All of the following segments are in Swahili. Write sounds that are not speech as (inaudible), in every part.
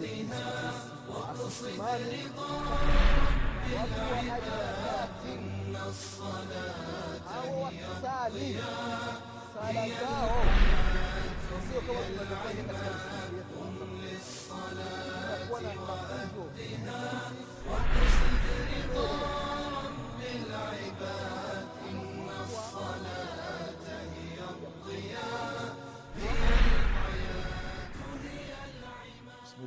حقها واقصد رضا رب العباد إن الصلاة هي الضياء هي العماد للصلاة وقتها واقصد رضا رب العباد إن الصلاة هي الضياء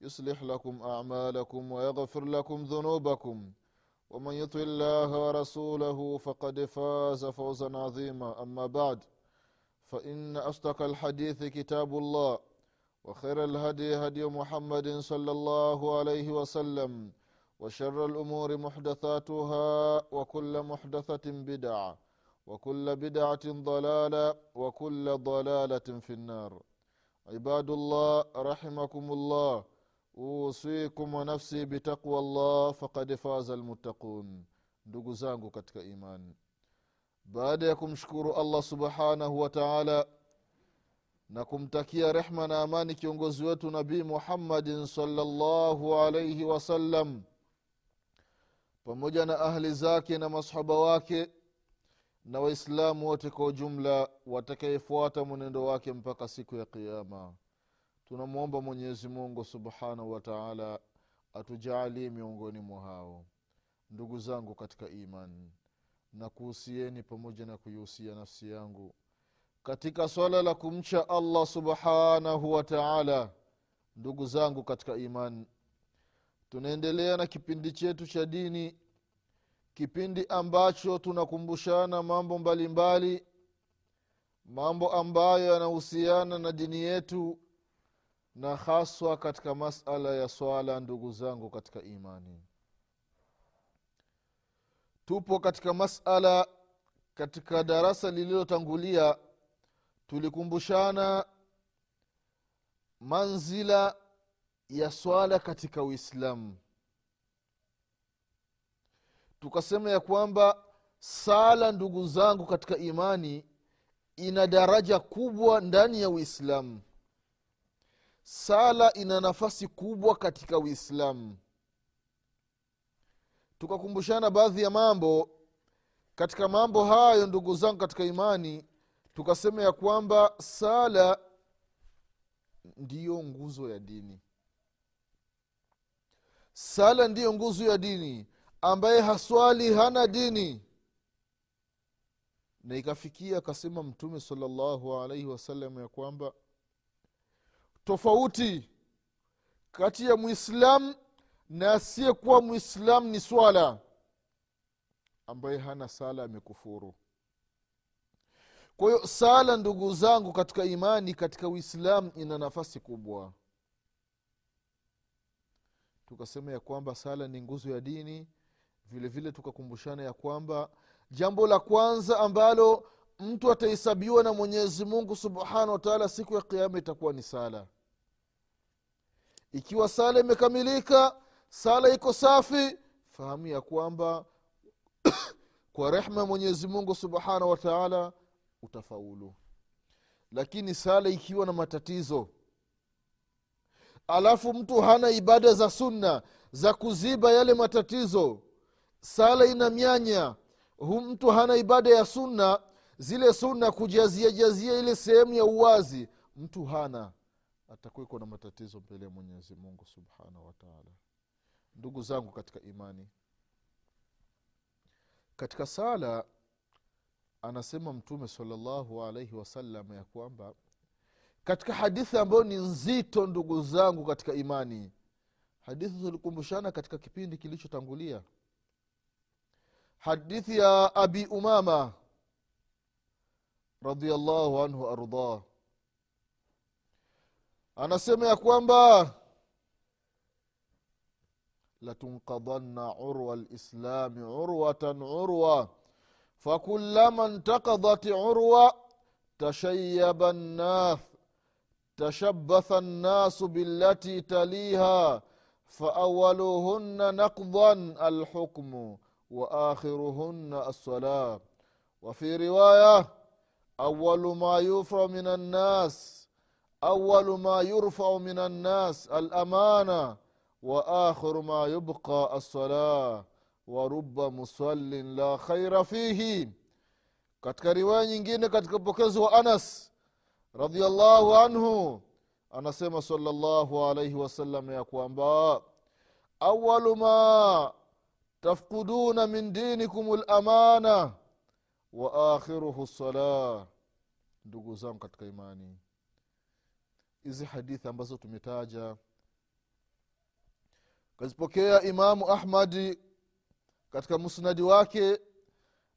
يصلح لكم أعمالكم ويغفر لكم ذنوبكم. ومن يطع الله ورسوله فقد فاز فوزا عظيما. أما بعد فإن أصدق الحديث كتاب الله وخير الهدي هدي محمد صلى الله عليه وسلم وشر الأمور محدثاتها وكل محدثة بدعة وكل بدعة ضلالة وكل ضلالة في النار. عباد الله رحمكم الله. usikum wanafsi bitaqwa llah fakad faza lmuttaqun ndugu zangu katika iman. Baada ya kumshukuru allah subhanahu wa taala na kumtakia rehma na amani kiongozi wetu nabii muhammadin salllahu alaihi wasallam pamoja na ahli zake na masahaba wake na waislamu wote kwa ujumla watakayefuata mwenendo wake mpaka siku ya qiama tunamwomba mwenyezi mungu subhanahu wa taala atujaalie miongoni mwa hao ndugu zangu katika imani na kuhusieni pamoja na kuihusia nafsi yangu katika swala la kumcha allah subhanahu wa taala. Ndugu zangu katika imani tunaendelea na kipindi chetu cha dini kipindi ambacho tunakumbushana mambo mbalimbali mbali, mambo ambayo yanahusiana na dini yetu na haswa katika masala ya swala ndugu zangu katika imani. Tupo katika masala katika darasa lililotangulia tulikumbushana manzila ya swala katika uislamu. Tukasema ya kwamba sala ndugu zangu katika imani ina daraja kubwa ndani ya uislamu sala ina nafasi kubwa katika uislamu. Tukakumbushana baadhi ya mambo. Katika mambo hayo ndugu zangu katika imani tukasema ya kwamba sala ndiyo nguzo ya dini. Sala ndiyo nguzo ya dini. Ambaye haswali hana dini. Na ikafikia akasema mtume salllahu alaihi wasallam ya kwamba tofauti kati ya mwislamu na asiyekuwa mwislamu ni swala ambaye hana sala amekufuru. Kwa hiyo sala ndugu zangu katika imani katika uislamu ina nafasi kubwa. Tukasema ya kwamba sala ni nguzo ya dini vile vile tukakumbushana ya kwamba jambo la kwanza ambalo mtu atahesabiwa na mwenyezi mungu subhanahu wataala siku ya kiama itakuwa ni sala ikiwa sala imekamilika sala iko safi fahamu ya kwamba (coughs) kwa rehma ya mwenyezi mungu subhanahu wataala utafaulu. Lakini sala ikiwa na matatizo alafu mtu hana ibada za sunna za kuziba yale matatizo sala ina mianya. Hu mtu hana ibada ya sunna zile sunna kujaziajazia ile sehemu ya uwazi mtu hana atakuweko na matatizo mbele ya mwenyezi mungu subhanahu wataala ndugu zangu katika imani katika sala anasema mtume salllahu alaihi wasallam ya kwamba katika hadithi ambayo ni nzito ndugu zangu katika imani hadithi tulikumbushana katika kipindi kilichotangulia. Hadithi ya abi umama radiallahu anhu ardah anasema ya kwamba latunqadanna urwa lislami urwatan urwa fakulama ntaqadat urwa tashayaba nnas tashabatha الناس بالتي تليها فأولهن نقضا الحكم وآخرهن الصلاة وفي رواية أول ما يرفع من الناس أول ما يرفع من الناس الأمانة وآخر ما يبقى الصلاة ورب مصل لا خير فيه katika riwaya nyingine katika upokezi wa anas radiallahu anhu anasema salllahu alaihi wasallam ya kwamba awalu ma tafkuduna min dinikum lamana wa akhiruhu lsalah ndugu zangu katika imani hizi hadithi ambazo tumetaja. Kazipokea imamu ahmadi katika musnadi wake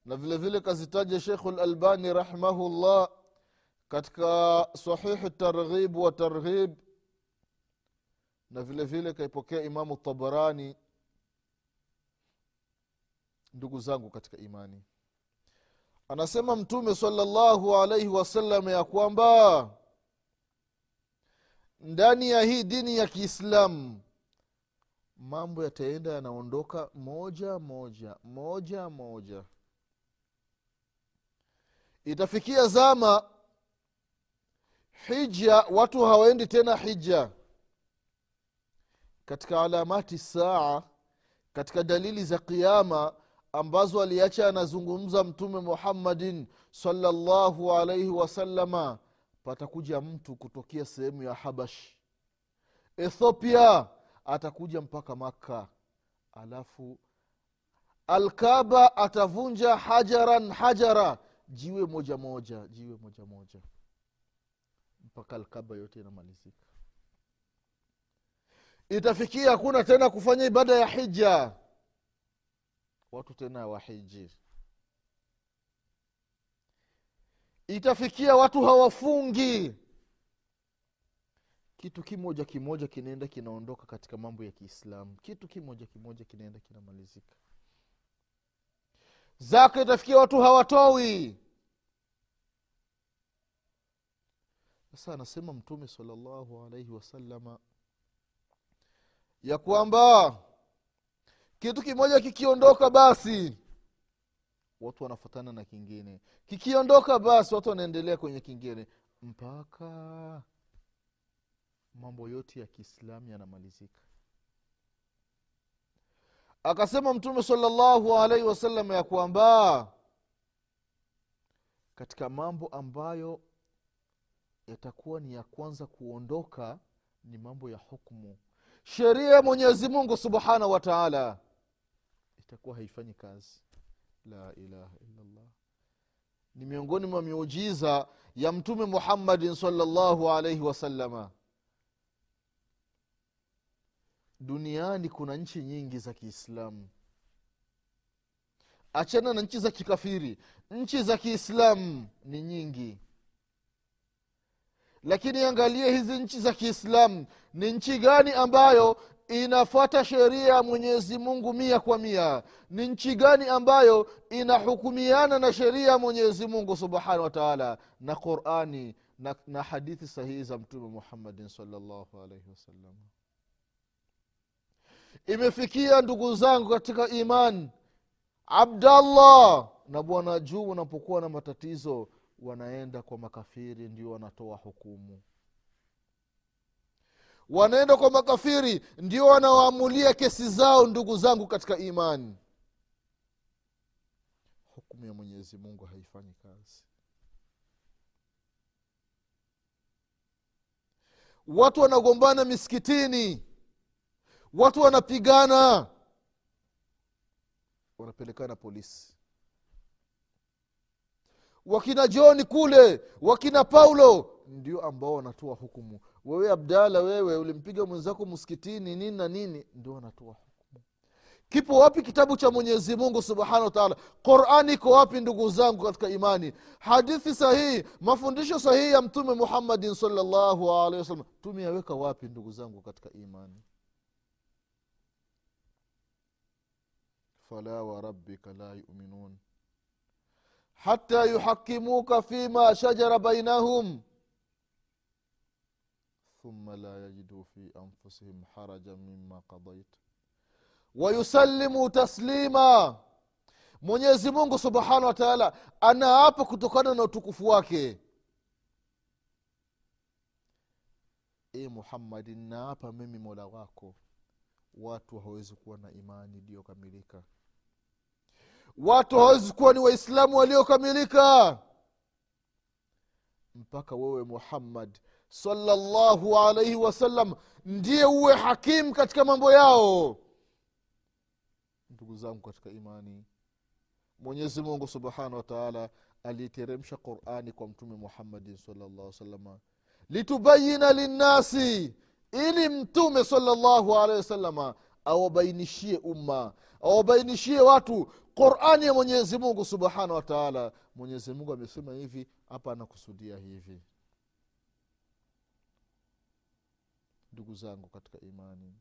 na vile vile kazitaja shekhu lalbani rahimahullah katika sahihi targhib wa targhib na vile vile kaipokea imamu tabarani ndugu zangu katika imani. Anasema mtume salllahu alaihi wasallam ya kwamba ndani ya hii dini ya kiislamu mambo yataenda yanaondoka moja moja moja moja. Itafikia zama hija watu hawaendi tena hija. Katika alamati saa katika dalili za qiama ambazo aliacha anazungumza mtume muhammadin salllahu alaihi wasalama patakuja mtu kutokea sehemu ya habash. Ethiopia atakuja mpaka makka. Alafu alkaba atavunja hajaran hajara jiwe moja moja jiwe moja moja. Mpaka alkaba yote inamalizika. Itafikia hakuna tena kufanya ibada ya hija. Watu tena wahiji itafikia watu hawafungi. Kitu kimoja kimoja kinaenda kinaondoka katika mambo ya kiislamu. Kitu kimoja kimoja kinaenda kinamalizika. Zaka itafikia watu hawatowi sasa anasema mtume salllahu alaihi wasalama ya kwamba kitu kimoja kikiondoka basi watu wanafatana na kingine. Kikiondoka basi watu wanaendelea kwenye kingine. Mpaka mambo yote ya kiislamu yanamalizika. Akasema mtume salllahu alaihi wasallam ya kwamba katika mambo ambayo yatakuwa ni ya kwanza kuondoka ni mambo ya hukmu sheria ya mwenyezi mungu subhanahu wa taala itakuwa haifanyi kazi la ilaha illallah. Ni miongoni mwa miujiza ya mtume muhammadin salllahu alaihi wasalama duniani kuna nchi nyingi za kiislamu. Achana na nchi za kikafiri. Nchi za kiislamu ni nyingi. Lakini angalie hizi nchi za kiislamu. Ni nchi gani ambayo inafuata sheria ya mwenyezi mungu mia kwa mia. Ni nchi gani ambayo inahukumiana na sheria ya mwenyezi mungu subhanahu wa taala? Na qurani na, na hadithi sahihi za mtume muhammadin salllahu alaihi wasallam imefikia ndugu zangu katika iman abdallah na bwana juu wanapokuwa na matatizo wanaenda kwa makafiri ndio wanatoa hukumu wanaenda kwa makafiri ndio wanawaamulia kesi zao ndugu zangu katika imani. Hukumu ya mwenyezi mungu haifanyi kazi. Watu wanagombana misikitini. Watu wanapigana. Wanapelekana polisi. Wakina joni kule wakina paulo ndio ambao wanatoa hukumu wewe abdala wewe ulimpiga mwenzako msikitini nini na nini ndio anatoa hukumu. Kipo wapi kitabu cha mwenyezi mungu subhanahu wataala qurani iko wapi ndugu zangu katika imani? Hadithi sahihi mafundisho sahihi ya mtume muhammadin salllahu alehi wasallam tumeyaweka wapi ndugu zangu katika imani? Fala warabika la yuminun. Hata yuhakimuka fima shajara bainahum thumma la yajiduu fi anfusihim haraja mima qadait wayusalimu taslima. Mwenyezi mungu subhanahu wa taala anaapa kutokana na utukufu wake. E muhammadi naapa mimi mola wako. Watu hawawezi kuwa na imani iliyokamilika. Watu hawawezi kuwa ni waislamu waliokamilika. Mpaka wewe muhammad salllahu alaihi wasallam ndiye uwe hakimu katika mambo yao. Ndugu zangu katika imani mwenyezi mungu subhanahu wataala aliiteremsha qurani kwa mtume muhammadin salllah salama litubayina linnasi ili mtume salllahu alehi wasalama awabainishie umma awabainishie watu qurani ya mwenyezi mungu subhanahu wataala mwenyezi mungu amesema hivi hapa anakusudia hivi ndugu zangu katika imani.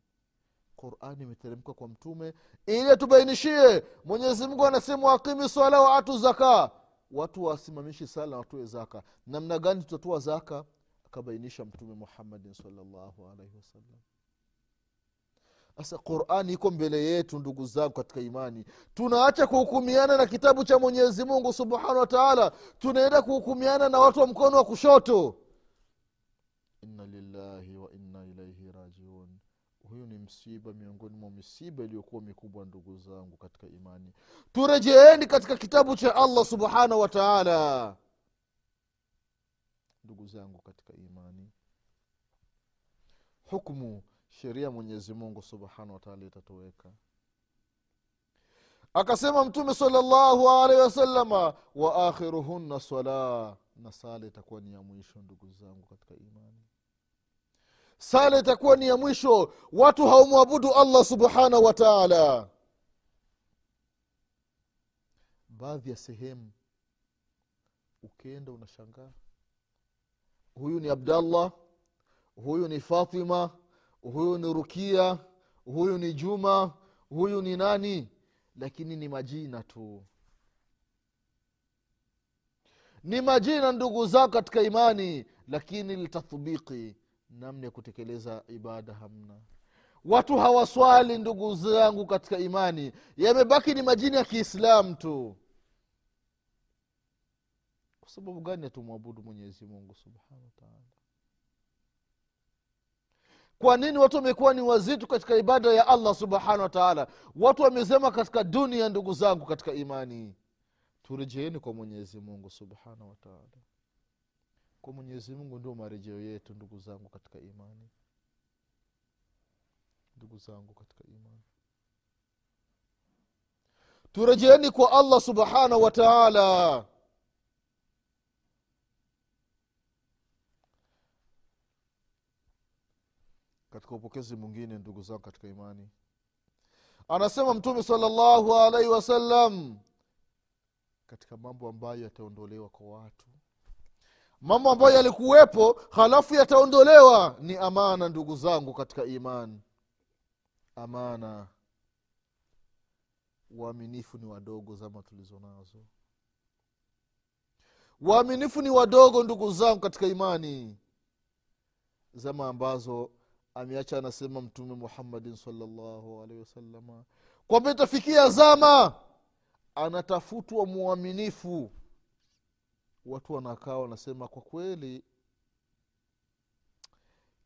Qurani imeteremka kwa mtume ili atubainishie. Mwenyezi mungu anasema waqimi swala wa atu zaka. Watu wasimamishi sala watoe zaka. Namna gani tutatoa zaka? Akabainisha mtume muhammadin salllahu alaihi wasallam. Sasa qurani iko mbele yetu ndugu zangu katika imani. Tunaacha kuhukumiana na kitabu cha mwenyezi mungu subhanahu wa taala. Tunaenda kuhukumiana na watu wa mkono wa kushoto huyu ni msiba miongoni mwa misiba iliyokuwa mikubwa ndugu zangu katika imani. Turejeeni katika kitabu cha allah subhanahu wa taala. Ndugu zangu katika imani hukmu sheria mwenyezi mungu subhanahu wataala itatoweka. Akasema mtume salllahu alaihi wasalama wa akhiruhunna sala na sala itakuwa ni ya mwisho ndugu zangu katika imani sala itakuwa ni ya mwisho. Watu haumwabudu allah subhanahu wa taala. Baadhi ya sehemu ukienda unashangaa. Huyu ni abdallah huyu ni fatima huyu ni rukia huyu ni juma huyu ni nani? Lakini ni majina tu. Ni majina ndugu zao katika imani lakini litathubiki namna ya kutekeleza ibada hamna. Watu hawaswali ndugu zangu katika imani. Yamebaki ni majini ya kiislamu tu. Kwa sababu gani hatumwabudu mwenyezi mungu subhanahu wataala kwa nini watu wamekuwa ni wazito katika ibada ya allah subhanahu wataala watu wamezema katika dunia ndugu zangu katika imani. Turejeeni kwa mwenyezi mungu subhanahu wataala kwa mwenyezi mungu ndio marejeo yetu ndugu zangu katika imani. Ndugu zangu katika imani. Turejeeni kwa allah subhanahu wataala katika upokezi mwingine ndugu zangu katika imani. Anasema mtume salllahu alaihi wasallam katika mambo ambayo yataondolewa kwa watu mambo ambayo yalikuwepo halafu yataondolewa ni amana ndugu zangu katika imani. Amana. Waaminifu ni wadogo zama tulizo nazo. Waaminifu ni wadogo ndugu zangu katika imani. Zama ambazo ameacha anasema mtume muhammadin salllahu alaihi wasalama kwamba itafikia zama anatafutwa mwaminifu watu wanakaa wanasema kwa kweli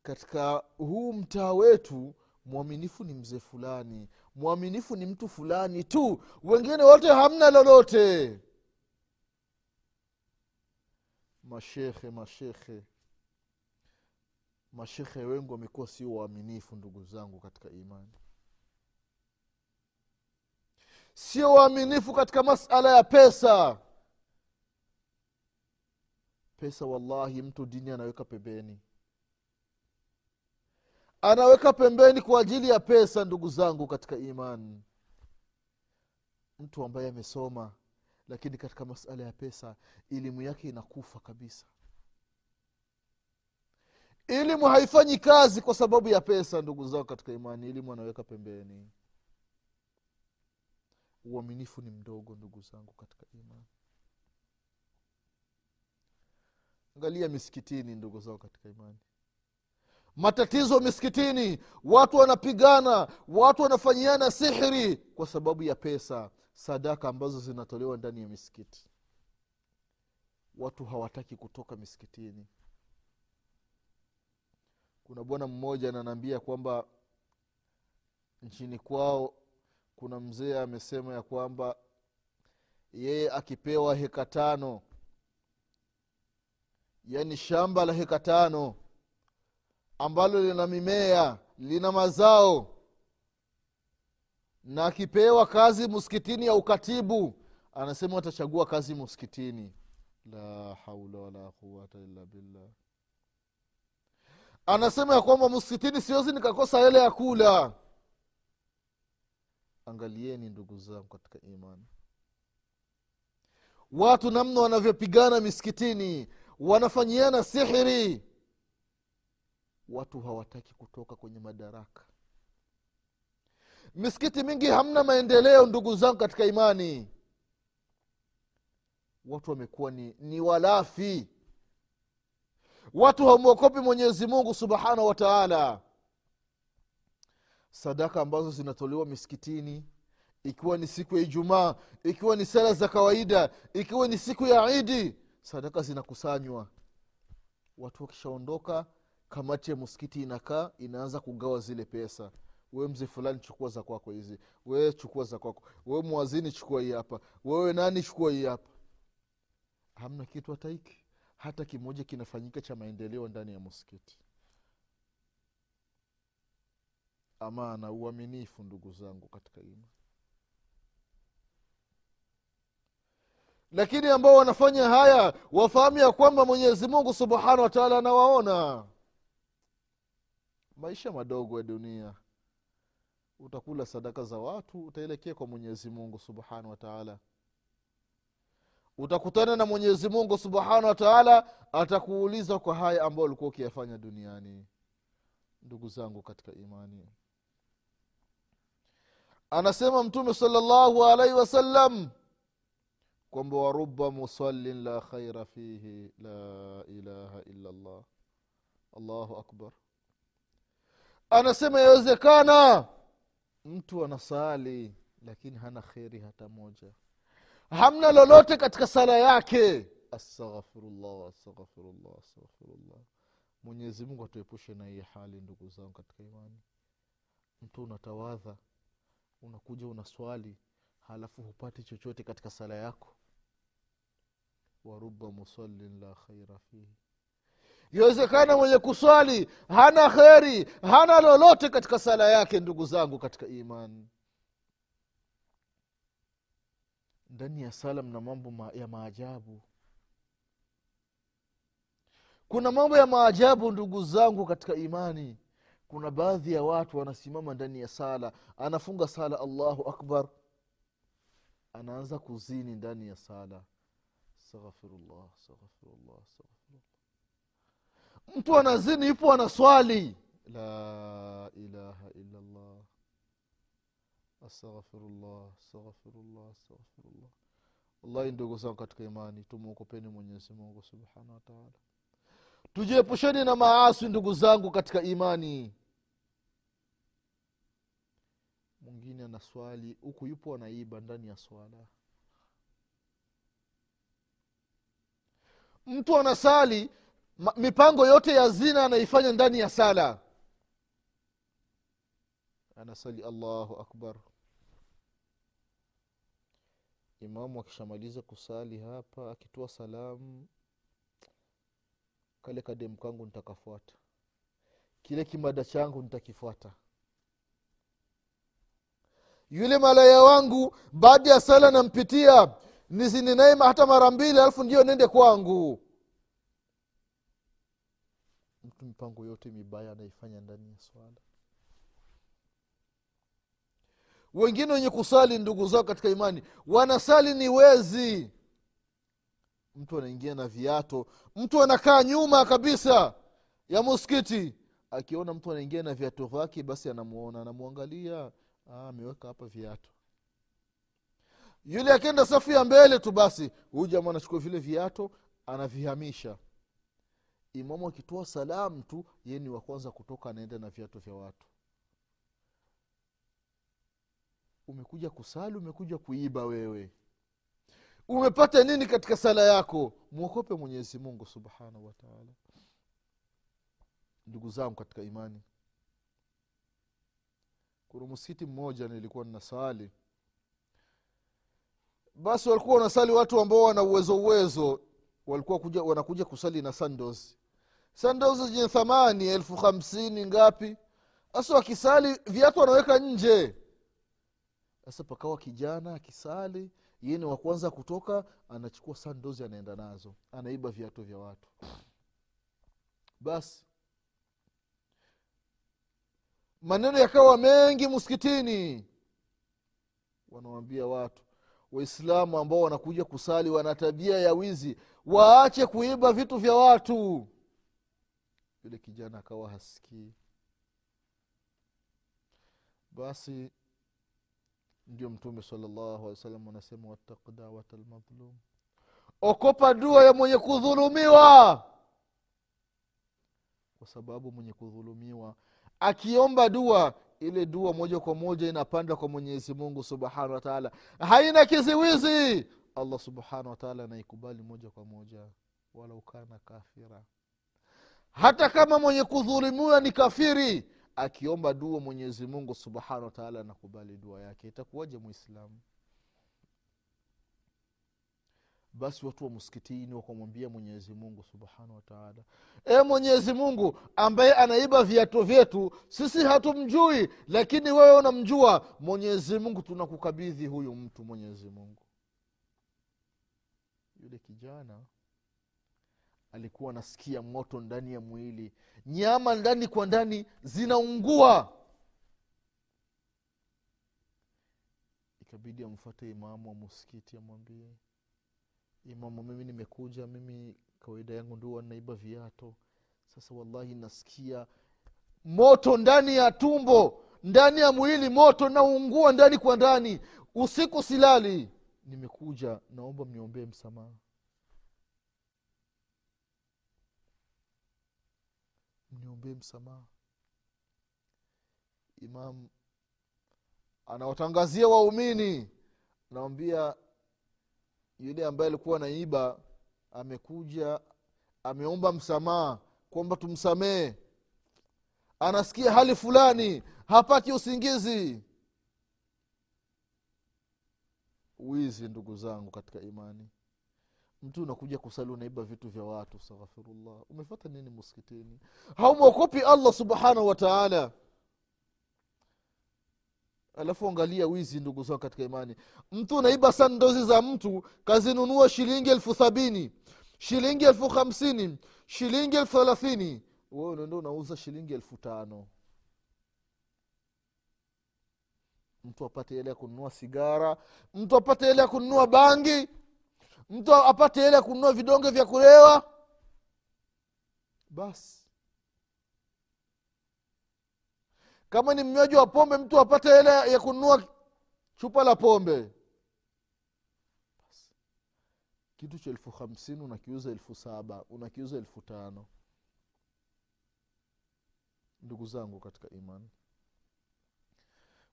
katika huu mtaa wetu mwaminifu ni mzee fulani mwaminifu ni mtu fulani tu wengine wote hamna lolote. Mashekhe mashekhe mashekhe wengi wamekuwa sio waaminifu ndugu zangu katika imani. Sio waaminifu katika masala ya pesa pesa wallahi mtu dini anaweka pembeni. Anaweka pembeni kwa ajili ya pesa ndugu zangu katika imani. Mtu ambaye amesoma lakini katika masala ya pesa elimu yake inakufa kabisa. Elimu haifanyi kazi kwa sababu ya pesa ndugu zao katika imani. Elimu anaweka pembeni. Uaminifu ni mdogo ndugu zangu katika imani angalia misikitini ndugu zao katika imani. Matatizo misikitini watu wanapigana watu wanafanyiana sihiri kwa sababu ya pesa sadaka ambazo zinatolewa ndani ya misikiti. Watu hawataki kutoka misikitini. Kuna bwana mmoja ananaambia kwamba nchini kwao kuna mzee amesema ya kwamba yeye akipewa heka tano yaani shamba la heka tano ambalo lina mimea lina mazao. Na akipewa kazi msikitini ya ukatibu anasema atachagua kazi msikitini la haula wala quwata illa billah. Anasema ya kwamba msikitini siwezi nikakosa hela ya kula. Angalieni ndugu zangu katika imani. Watu namna wanavyopigana misikitini wanafanyiana sihiri. Watu hawataki kutoka kwenye madaraka. Misikiti mingi hamna maendeleo ndugu zangu katika imani. Watu wamekuwa ni, ni walafi. Watu hamwokopi mwenyezi mungu subhanahu wa taala. Sadaka ambazo zinatolewa misikitini ikiwa ni siku ya ijumaa ikiwa ni sala za kawaida ikiwa ni siku ya idi sadaka zinakusanywa. Watu wakishaondoka kamati ya msikiti inakaa inaanza kugawa zile pesa. Wewe mzee fulani chukua za kwako hizi. Wewe chukua za kwako. Wewe mwazini chukua hii hapa. Wewe nani chukua hii hapa. Hamna kitu hata hiki. Hata kimoja kinafanyika cha maendeleo ndani ya msikiti. Amana uaminifu ndugu zangu katika ima lakini ambao wanafanya haya wafahamu ya kwamba mwenyezi mungu subhanahu wa taala anawaona. Maisha madogo ya dunia. Utakula sadaka za watu utaelekea kwa mwenyezi mungu subhanahu wa taala. Utakutana na mwenyezi mungu subhanahu wa taala atakuuliza kwa haya ambayo ulikuwa ukiyafanya duniani. Ndugu zangu katika imani. Anasema mtume salllahu alaihi wasallam kwamba waruba musallin la khaira fihi la ilaha illa llah allahu akbar. Anasema yawezekana mtu anasali lakini hana kheri hata moja. Hamna lolote katika sala yake. Astaghfirullah astaghfirullah astaghfirullah. Mwenyezi mungu atuepushe na hii hali ndugu zangu katika imani. Mtu unatawadha unakuja unaswali halafu hupati chochote katika sala yako waruba musallin la khaira fihi. Iwezekana mwenye kuswali hana kheri hana lolote katika sala yake ndugu zangu katika imani ndani ya sala mna mambo ma, ya maajabu. Kuna mambo ya maajabu ndugu zangu katika imani. Kuna baadhi ya watu wanasimama ndani ya sala anafunga sala allahu akbar. Anaanza kuzini ndani ya sala astaghfirullah astaghfirullah astaghfirullah. Mtu anazini ipo anaswali. La ilaha illa llah astaghfirullah astaghfirullah astaghfirullah. Wallahi ndugu zangu katika imani tumwokopeni mwenyezi mungu subhanahu wataala tujiepusheni na maasi ndugu zangu katika imani. Mwingine anaswali huku yupo anaiba ndani ya swala mtu anasali mipango yote ya zina anaifanya ndani ya sala. Anasali allahu akbar. Imamu akishamaliza kusali hapa akitoa salamu kale kademu kangu nitakafuata. Kile kimada changu nitakifuata. Yule malaya wangu baada ya sala nampitia nisininaima hata mara mbili alafu ndio nende kwangu. Mtu mipango yote mibaya anaifanya ndani ya swala. Wengine wenye kusali ndugu zao katika imani wanasali ni wezi. Mtu anaingia na viato mtu anakaa nyuma kabisa ya muskiti akiona mtu anaingia na viato vyake basi anamuona anamwangalia "Ah, ameweka hapa viatu yule akienda safu ya mbele tu basi huyu jamaa anachukua vile viato anavihamisha. Imamu akitoa salamu tu ye ni wa kwanza kutoka anaenda na viato vya watu. Umekuja kusali umekuja kuiba wewe. Umepata nini katika sala yako? Mwokope mwenyezi mungu subhanahu wataala ndugu zangu katika imani kuna msikiti mmoja nilikuwa ninasali basi walikuwa wanasali watu ambao wana uwezo uwezo. Walikuwa kuja, wanakuja kusali na sandos sandos zenye thamani elfu hamsini ngapi? Sasa wakisali viatu wanaweka nje. Sasa pakawa kijana akisali yeye ni wa kwanza kutoka anachukua sandozi anaenda nazo. Anaiba viatu vya watu. Basi maneno yakawa mengi msikitini. Wanawambia watu waislamu ambao wanakuja kusali wana tabia ya wizi. Waache kuiba vitu vya watu. Yule kijana akawa hasikii. Basi ndio mtume salllahu alehi wasallam anasema wattaq dawata lmadhlum okopa dua ya mwenye kudhulumiwa. Kwa sababu mwenye kudhulumiwa akiomba dua ile dua moja kwa moja inapanda kwa mwenyezi mungu subhanahu wataala haina kiziwizi. Allah subhanahu wataala anaikubali moja kwa moja. Walau kana kafira. Hata kama mwenye kudhulumiwa ni kafiri akiomba dua mwenyezi mungu subhanahu wataala anakubali dua yake. Itakuwaje mwislamu basi watu wa msikitini wakamwambia mwenyezi mungu subhanahu wataala e mwenyezi mungu ambaye anaiba viatu vyetu sisi hatumjui lakini wewe unamjua. Mwenyezi mungu tunakukabidhi huyu mtu mwenyezi mungu. Yule kijana alikuwa anasikia moto ndani ya mwili. Nyama ndani kwa ndani zinaungua. Ikabidi amfuate imamu wa muskiti amwambie imamu mimi nimekuja mimi kawaida yangu ndio naiba viato sasa wallahi nasikia moto ndani ya tumbo ndani ya mwili moto naungua ndani kwa ndani. Usiku silali. Nimekuja naomba mniombee msamaha. Mniombee msamaha. Imam anawatangazia waumini. Anawambia yule ambaye alikuwa naiba amekuja ameomba msamaha kwamba tumsamehe. Anasikia hali fulani hapati usingizi. Wizi ndugu zangu katika imani. Mtu unakuja kusali unaiba vitu vya watu astaghfirullah. Umefata nini muskitini haumwokopi allah subhanahu wataala alafu angalia wizi ndugu zao katika imani. Mtu unaiba sandozi za mtu kazinunua shilingi elfu sabini shilingi elfu hamsini shilingi elfu thelathini. Wewe unaenda unauza shilingi elfu tano. Mtu apate hele ya kununua sigara mtu apate ile ya kununua bangi mtu apate hele ya kununua vidonge vya kulewa. Basi kama ni mnywaji wa pombe mtu apate hela ya kununua chupa la pombe. Kitu cha elfu hamsini unakiuza elfu saba unakiuza elfu tano. Ndugu zangu katika imani.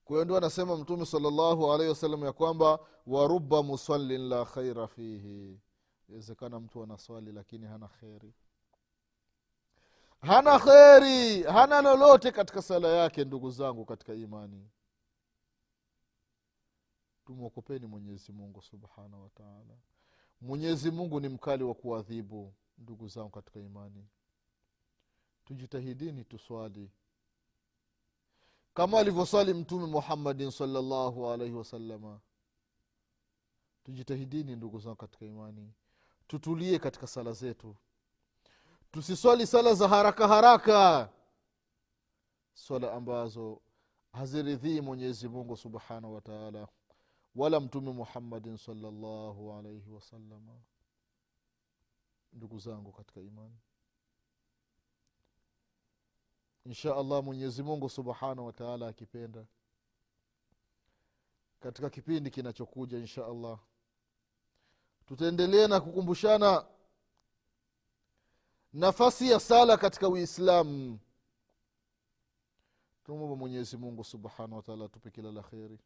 Kwa hiyo ndio anasema mtume salllahu alaihi wasallam ya kwamba waruba musallin la khaira fihi. Inawezekana mtu ana swali lakini hana kheri hana kheri hana lolote katika sala yake ndugu zangu katika imani. Tumwokopeni mwenyezi mungu subhanahu wataala mwenyezi mungu ni mkali wa kuadhibu ndugu zangu katika imani. Tujitahidini tuswali. Kama alivyoswali mtume muhammadin salllahu alaihi wasalama tujitahidini ndugu zangu katika imani. Tutulie katika sala zetu tusiswali sala za haraka haraka. Swala ambazo haziridhii mwenyezi mungu subhanahu wataala wala mtume muhammadin salllahu alaihi wasalama ndugu zangu katika imani insha allah mwenyezi mungu subhanahu wataala akipenda katika kipindi kinachokuja insha allah tutaendelea na kukumbushana nafasi ya sala katika uislamu. Tunamwomba mwenyezi mungu subhanahu wataala atupe kila la kheri.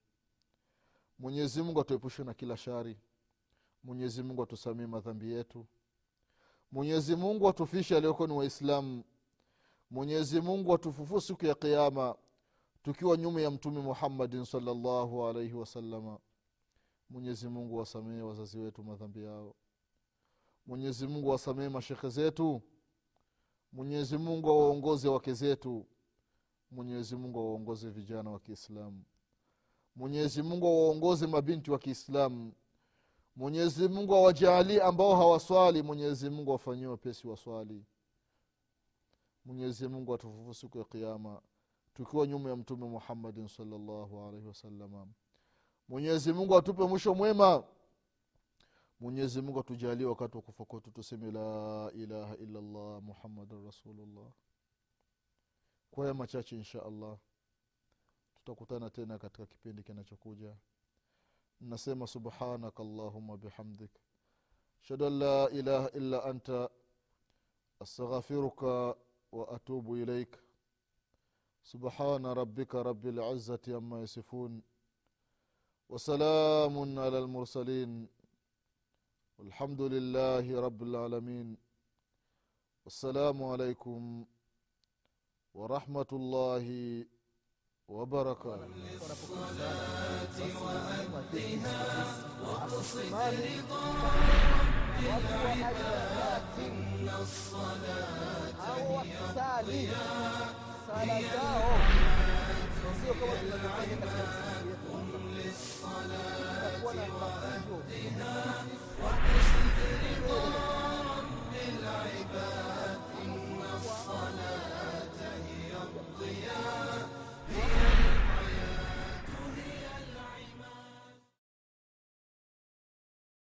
Mwenyezi mungu atuepushe na kila shari. Mwenyezi mungu atusamie madhambi yetu. Mwenyezi mungu atufishe alioko ni waislamu. Mwenyezi mungu atufufue siku ya kiama tukiwa nyuma ya mtume muhammadin salllahu alaihi wasalama mwenyezi mungu wasamehe wazazi wetu madhambi yao. Mwenyezi mungu wasamehe mashekhe zetu mwenyezi mungu awaongoze wake zetu. Mwenyezi mungu awaongoze vijana wa kiislamu. Mwenyezi mungu awaongoze mabinti wa kiislamu. Mwenyezi mungu awajaalie ambao hawaswali. Mwenyezi mungu awafanyie wepesi waswali. Mwenyezi mungu atufufu siku ya kiama tukiwa nyuma ya mtume muhammadin salllahu alaihi wasalama mwenyezi mungu atupe mwisho mwema mwenyezi mungu atujalie wakati wa kufa kwetu tuseme la ilaha illallah muhammadun rasulullah kwa haya machache insha allah tutakutana tena katika kipindi kinachokuja nasema subhanaka allahuma bihamdik ashhadu an la ilaha illa anta astaghfiruka wa atubu ilaik subhana rabbika rabi lizati ama yasifun وسلام على المرسلين والحمد لله رب العالمين. والسلام عليكم ورحمة الله وبركاته. الصلاة رضا رب الصلاة للصلاة وأهدنا وقصد رضا رب العباد إن الصلاة هي الضياء